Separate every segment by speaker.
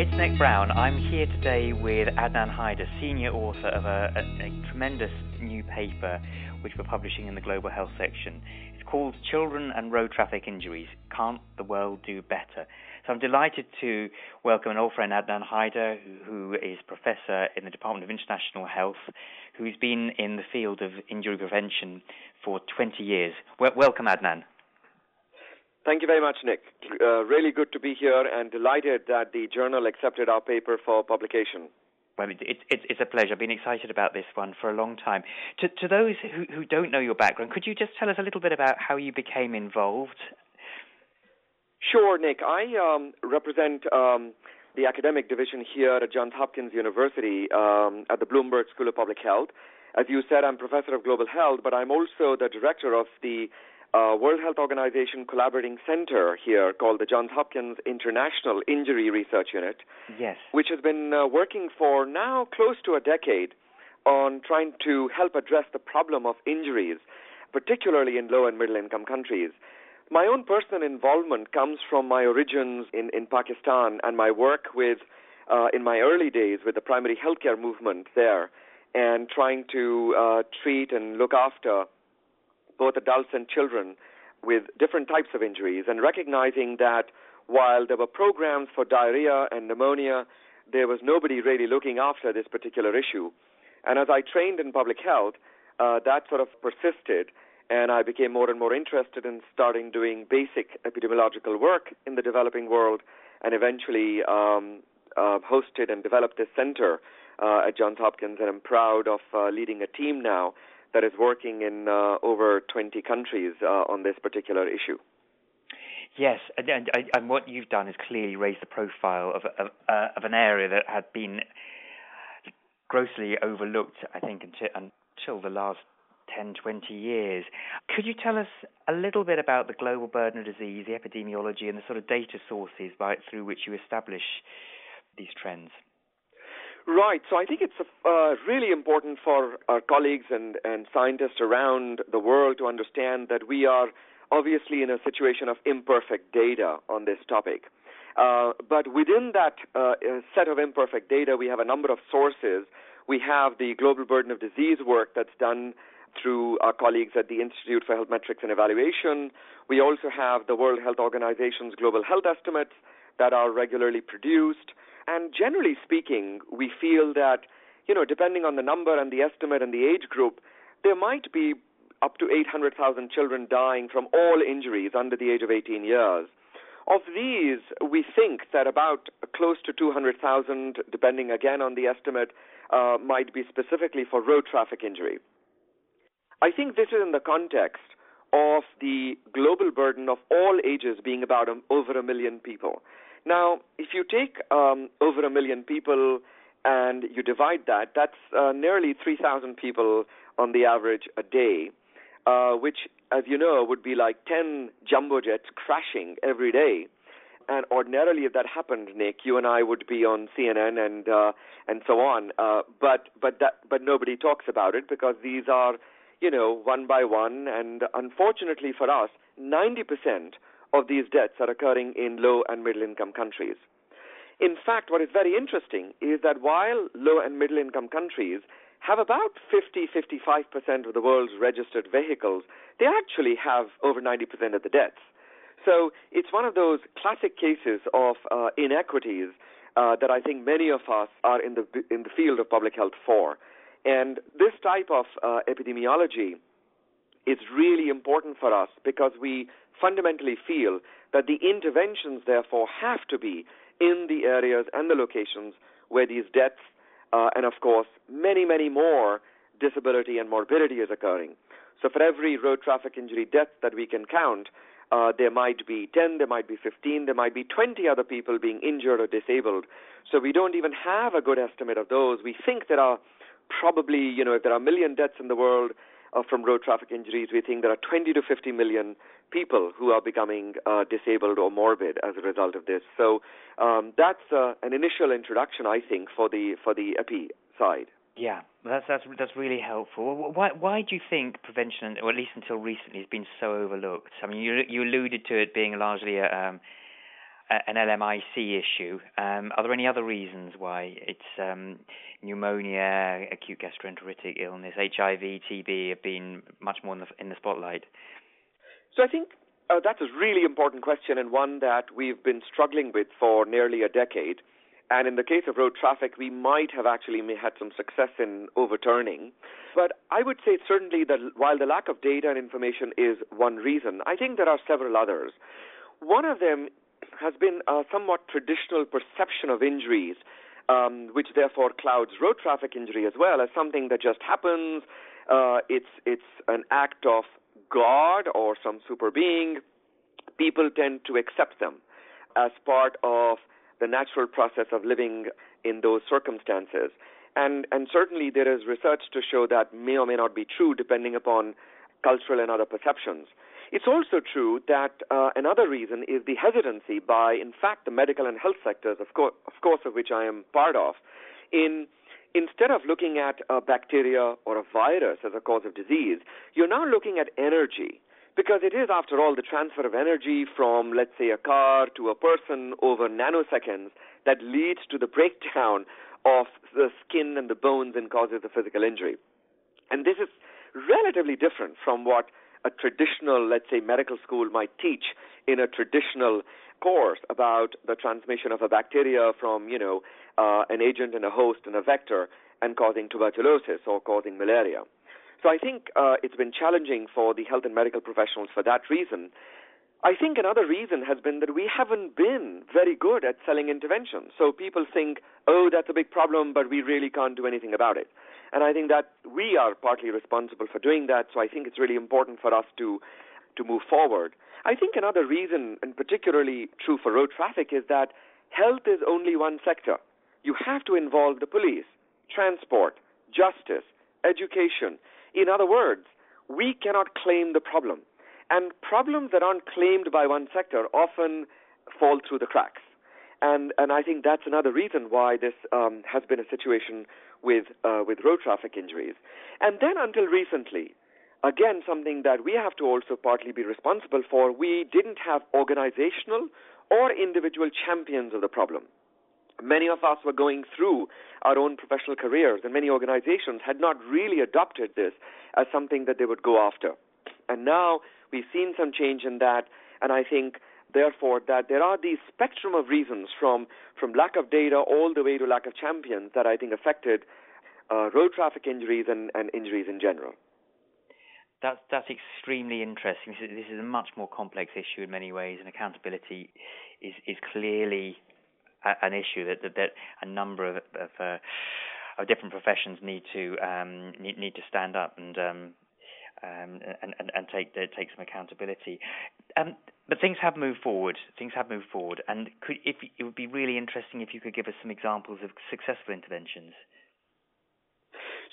Speaker 1: It's Nick Brown. I'm here today with Adnan Hyder, senior author of a, a, a, tremendous new paper which we're publishing in the Global Health section. It's called Children and Road Traffic Injuries Can't the World Do Better? So I'm delighted to welcome an old friend, Adnan Hyder, who, is professor in the Department of International Health, who's been in the field of injury prevention for 20 years. Welcome, Adnan.
Speaker 2: Thank you very much, Nick. Uh, really good to be here and delighted that the journal accepted our paper for publication.
Speaker 1: Well, it's it, it's a pleasure. I've been excited about this one for a long time. To, to those who, who don't know your background, could you just tell us a little bit about how you became involved?
Speaker 2: Sure, Nick. I um, represent um, the academic division here at Johns Hopkins University um, at the Bloomberg School of Public Health. As you said, I'm professor of global health, but I'm also the director of the uh, World Health Organization collaborating center here called the Johns Hopkins International Injury Research Unit.
Speaker 1: Yes.
Speaker 2: Which has been uh, working for now close to a decade on trying to help address the problem of injuries, particularly in low and middle income countries. My own personal involvement comes from my origins in, in Pakistan and my work with, uh, in my early days with the primary healthcare movement there and trying to uh, treat and look after both adults and children with different types of injuries and recognizing that while there were programs for diarrhea and pneumonia, there was nobody really looking after this particular issue. And as I trained in public health, uh, that sort of persisted, and I became more and more interested in starting doing basic epidemiological work in the developing world, and eventually um, uh, hosted and developed this center uh, at Johns Hopkins, and I'm proud of uh, leading a team now that is working in uh, over 20 countries uh, on this particular issue.
Speaker 1: Yes, and, and, and, what you've done is clearly raise the profile of, of, uh, of, an area that had been grossly overlooked, I think, until, until the last 10, 20 years. Could you tell us a little bit about the global burden of disease, the epidemiology, and the sort of data sources by, through which you establish these trends?
Speaker 2: Right. So I think it's uh, really important for our colleagues and, and scientists around the world to understand that we are obviously in a situation of imperfect data on this topic. Uh, but within that uh, set of imperfect data, we have a number of sources. We have the global burden of disease work that's done through our colleagues at the Institute for Health Metrics and Evaluation. We also have the World Health Organization's global health estimates that are regularly produced. And generally speaking, we feel that, you know, depending on the number and the estimate and the age group, there might be up to 800,000 children dying from all injuries under the age of 18 years. Of these, we think that about close to 200,000, depending again on the estimate, uh, might be specifically for road traffic injury. I think this is in the context of the global burden of all ages being about um, over a million people. Now, if you take um, over a million people and you divide that, that's uh, nearly 3,000 people on the average a day, uh, which, as you know, would be like 10 jumbo jets crashing every day. And ordinarily, if that happened, Nick, you and I would be on CNN and uh, and so on. Uh, but but that but nobody talks about it because these are, you know, one by one. And unfortunately for us, 90 percent of these deaths are occurring in low and middle income countries. In fact, what is very interesting is that while low and middle income countries have about 50 55% of the world's registered vehicles, they actually have over 90% of the deaths. So it's one of those classic cases of uh, inequities uh, that I think many of us are in the in the field of public health for. And this type of uh, epidemiology is really important for us because we fundamentally feel that the interventions, therefore, have to be in the areas and the locations where these deaths, uh, and of course, many, many more disability and morbidity is occurring. So, for every road traffic injury death that we can count, uh, there might be 10, there might be 15, there might be 20 other people being injured or disabled. So, we don't even have a good estimate of those. We think there are probably, you know, if there are a million deaths in the world, uh, from road traffic injuries, we think there are 20 to 50 million people who are becoming uh, disabled or morbid as a result of this. So um, that's uh, an initial introduction, I think, for the for the epi side.
Speaker 1: Yeah, that's that's that's really helpful. Why why do you think prevention, or at least until recently, has been so overlooked? I mean, you you alluded to it being largely a um, an LMIC issue. Um, are there any other reasons why it's um, pneumonia, acute gastroenteritic illness, HIV, TB have been much more in the, in the spotlight?
Speaker 2: So I think uh, that's a really important question and one that we've been struggling with for nearly a decade. And in the case of road traffic, we might have actually had some success in overturning. But I would say certainly that while the lack of data and information is one reason, I think there are several others. One of them has been a somewhat traditional perception of injuries, um, which therefore clouds road traffic injury as well as something that just happens. Uh, it's it's an act of God or some super being. People tend to accept them as part of the natural process of living in those circumstances. And, and certainly there is research to show that may or may not be true depending upon cultural and other perceptions. It's also true that uh, another reason is the hesitancy by, in fact, the medical and health sectors, of, co- of course, of which I am part of, in instead of looking at a bacteria or a virus as a cause of disease, you're now looking at energy because it is, after all, the transfer of energy from, let's say, a car to a person over nanoseconds that leads to the breakdown of the skin and the bones and causes the physical injury. And this is relatively different from what a traditional, let's say, medical school might teach in a traditional course about the transmission of a bacteria from, you know, uh, an agent and a host and a vector and causing tuberculosis or causing malaria. So I think uh, it's been challenging for the health and medical professionals for that reason. I think another reason has been that we haven't been very good at selling interventions. So people think, oh, that's a big problem, but we really can't do anything about it. And I think that we are partly responsible for doing that. So I think it's really important for us to to move forward. I think another reason, and particularly true for road traffic, is that health is only one sector. You have to involve the police, transport, justice, education. In other words, we cannot claim the problem. And problems that aren't claimed by one sector often fall through the cracks. And, and I think that's another reason why this um, has been a situation with, uh, with road traffic injuries. And then until recently, again, something that we have to also partly be responsible for, we didn't have organizational or individual champions of the problem. Many of us were going through our own professional careers, and many organizations had not really adopted this as something that they would go after. And now we've seen some change in that, and I think, therefore, that there are these spectrum of reasons from, from lack of data all the way to lack of champions that I think affected uh, road traffic injuries and, and injuries in general.
Speaker 1: That's that's extremely interesting. This is, this is a much more complex issue in many ways, and accountability is is clearly an issue that, that, that a number of of, uh, of, different professions need to um, need, need to stand up and um, um, and, and, and take take some accountability. Um, but things have moved forward. Things have moved forward, and could, if it would be really interesting if you could give us some examples of successful interventions.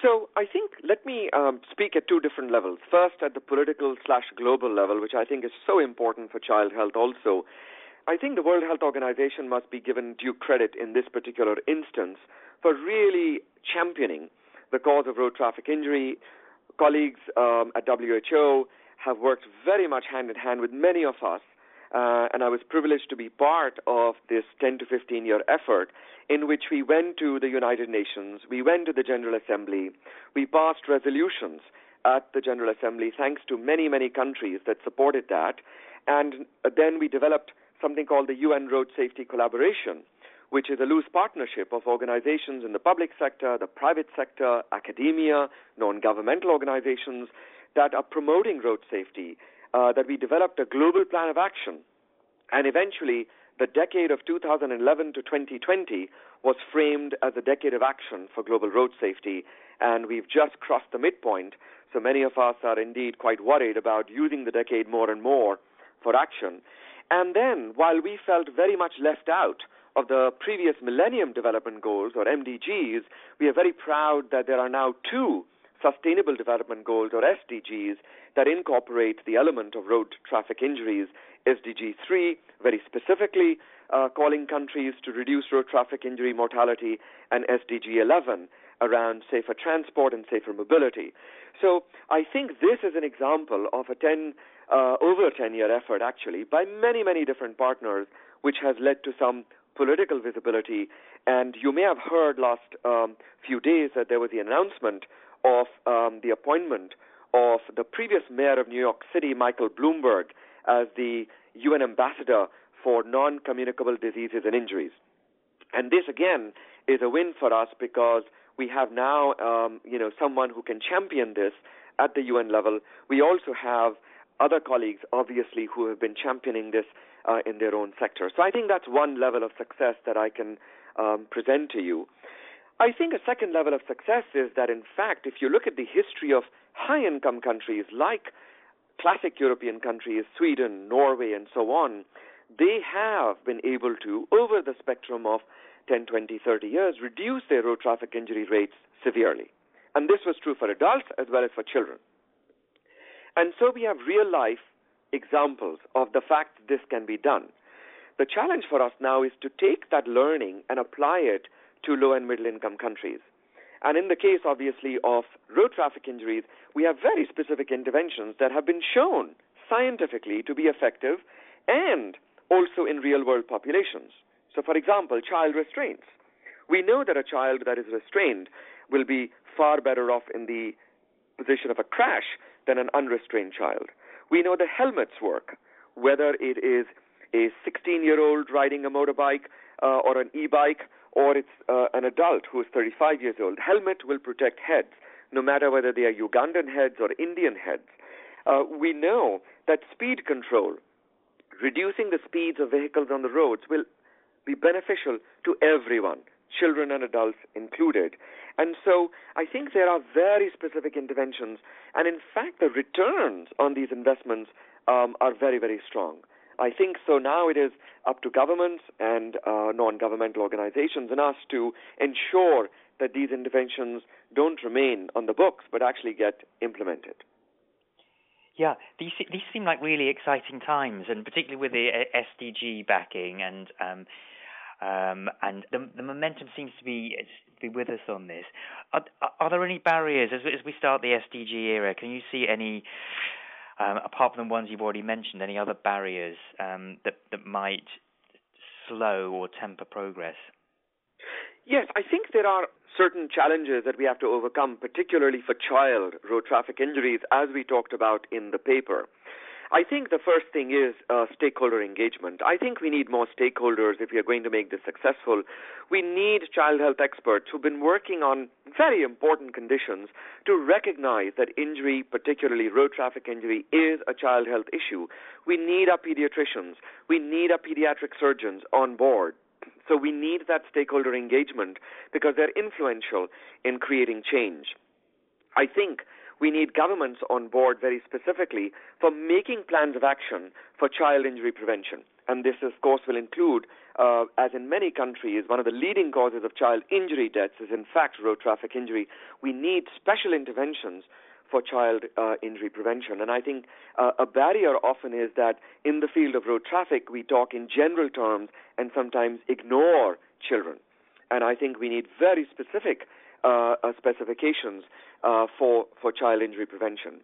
Speaker 2: So I think let me um, speak at two different levels. First, at the political slash global level, which I think is so important for child health also, I think the World Health Organization must be given due credit in this particular instance for really championing the cause of road traffic injury. Colleagues um, at WHO have worked very much hand in hand with many of us, uh, and I was privileged to be part of this 10 to 15 year effort in which we went to the United Nations, we went to the General Assembly, we passed resolutions at the General Assembly thanks to many, many countries that supported that, and then we developed something called the UN Road Safety Collaboration, which is a loose partnership of organizations in the public sector, the private sector, academia, non governmental organizations that are promoting road safety. Uh, that we developed a global plan of action. And eventually, the decade of 2011 to 2020 was framed as a decade of action for global road safety, and we've just crossed the midpoint. So many of us are indeed quite worried about using the decade more and more for action. And then, while we felt very much left out of the previous Millennium Development Goals, or MDGs, we are very proud that there are now two Sustainable Development Goals, or SDGs, that incorporate the element of road traffic injuries. SDG 3, very specifically uh, calling countries to reduce road traffic injury mortality, and SDG 11, around safer transport and safer mobility. So I think this is an example of a 10 uh, over 10 year effort actually by many many different partners, which has led to some political visibility. And you may have heard last um, few days that there was the announcement of um, the appointment of the previous mayor of New York City, Michael Bloomberg, as the UN ambassador for non-communicable diseases and injuries. And this again is a win for us because we have now, um, you know, someone who can champion this at the UN level. We also have other colleagues, obviously, who have been championing this uh, in their own sector. So I think that's one level of success that I can um, present to you. I think a second level of success is that, in fact, if you look at the history of high income countries like classic European countries, Sweden, Norway, and so on, they have been able to, over the spectrum of 10, 20, 30 years, reduce their road traffic injury rates severely. And this was true for adults as well as for children. And so we have real life examples of the fact this can be done. The challenge for us now is to take that learning and apply it to low and middle income countries. And in the case, obviously, of road traffic injuries, we have very specific interventions that have been shown scientifically to be effective and also in real world populations. So, for example, child restraints. We know that a child that is restrained will be far better off in the position of a crash than an unrestrained child. We know the helmets work, whether it is a 16 year old riding a motorbike uh, or an e bike, or it's uh, an adult who is 35 years old. Helmet will protect heads, no matter whether they are Ugandan heads or Indian heads. Uh, we know that speed control, reducing the speeds of vehicles on the roads, will be beneficial to everyone, children and adults included. And so I think there are very specific interventions, and in fact, the returns on these investments um, are very, very strong. I think so now it is up to governments and uh, non governmental organizations and us to ensure that these interventions don't remain on the books but actually get implemented.
Speaker 1: Yeah, these these seem like really exciting times, and particularly with the uh, SDG backing and um, um, and the, the momentum seems to be be with us on this. Are, are there any barriers as, as we start the SDG era? Can you see any, um, apart from the ones you've already mentioned, any other barriers um, that that might slow or temper progress?
Speaker 2: Yes, I think there are certain challenges that we have to overcome, particularly for child road traffic injuries, as we talked about in the paper. I think the first thing is uh, stakeholder engagement. I think we need more stakeholders if we are going to make this successful. We need child health experts who've been working on very important conditions to recognize that injury, particularly road traffic injury, is a child health issue. We need our pediatricians. We need our pediatric surgeons on board. So we need that stakeholder engagement because they're influential in creating change. I think we need governments on board very specifically for making plans of action for child injury prevention. And this, of course, will include, uh, as in many countries, one of the leading causes of child injury deaths is, in fact, road traffic injury. We need special interventions for child uh, injury prevention. And I think uh, a barrier often is that in the field of road traffic, we talk in general terms and sometimes ignore children. And I think we need very specific uh, uh, specifications uh, for for child injury prevention.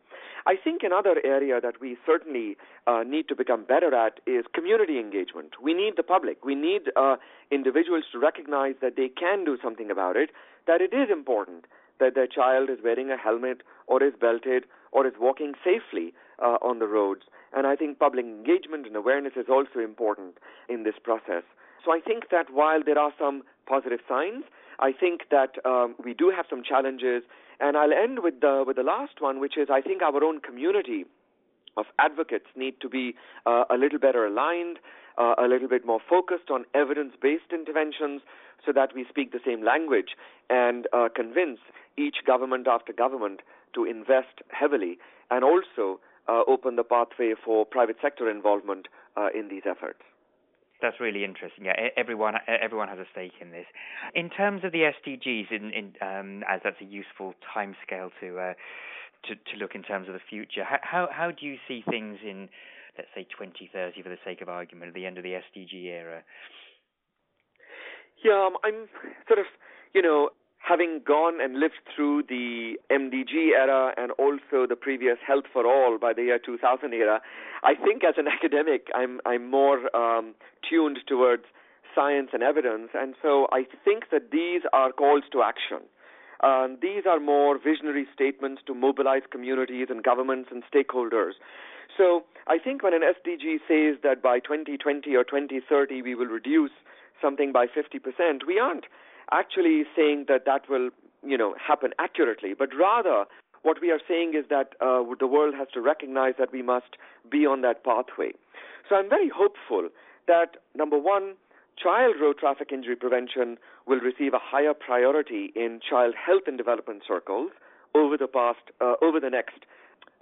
Speaker 2: I think another area that we certainly uh, need to become better at is community engagement. We need the public. We need uh, individuals to recognize that they can do something about it. That it is important that their child is wearing a helmet or is belted or is walking safely uh, on the roads. And I think public engagement and awareness is also important in this process. So I think that while there are some positive signs, I think that um, we do have some challenges, and I'll end with the with the last one, which is I think our own community of advocates need to be uh, a little better aligned, uh, a little bit more focused on evidence-based interventions, so that we speak the same language and uh, convince each government after government to invest heavily, and also uh, open the pathway for private sector involvement uh, in these efforts.
Speaker 1: That's really interesting. Yeah, everyone everyone has a stake in this. In terms of the SDGs, in, in um, as that's a useful timescale to uh, to to look in terms of the future. How how do you see things in let's say 2030 for the sake of argument at the end of the SDG era?
Speaker 2: Yeah, um, I'm sort of you know having gone and lived through the MDG era and also the previous Health for All by the year 2000 era, I think as an academic, I'm I'm more um, tuned towards science and evidence, and so I think that these are calls to action. Um, these are more visionary statements to mobilize communities and governments and stakeholders. So I think when an SDG says that by 2020 or 2030 we will reduce something by 50%, we aren't actually saying that that will, you know, happen accurately, but rather what we are saying is that uh, the world has to recognize that we must be on that pathway. So I'm very hopeful that number one, child road traffic injury prevention will receive a higher priority in child health and development circles over the past uh, over the next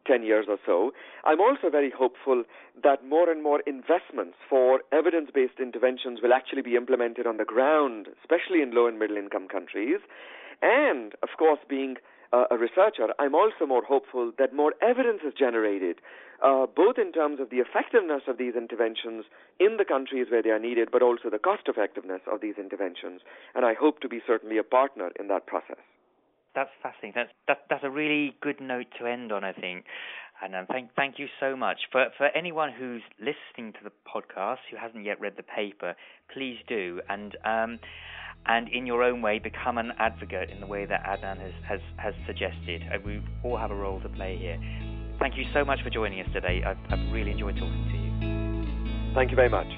Speaker 2: 10 years or so. I'm also very hopeful that more and more investments for evidence based interventions will actually be implemented on the ground, especially in low and middle income countries. And, of course, being a researcher, I'm also more hopeful that more evidence is generated, uh, both in terms of the effectiveness of these interventions in the countries where they are needed, but also the cost effectiveness of these interventions. And I hope to be certainly a partner in that process
Speaker 1: that's fascinating. That's that, that's a really good note to end on, I think. And um, thank thank you so much for for anyone who's listening to the podcast who hasn't yet read the paper. Please do, and um, and in your own way become an advocate in the way that Adnan has has has suggested. Uh, we all have a role to play here. Thank you so much for joining us today. I've, I've really enjoyed talking to you.
Speaker 2: Thank you very much.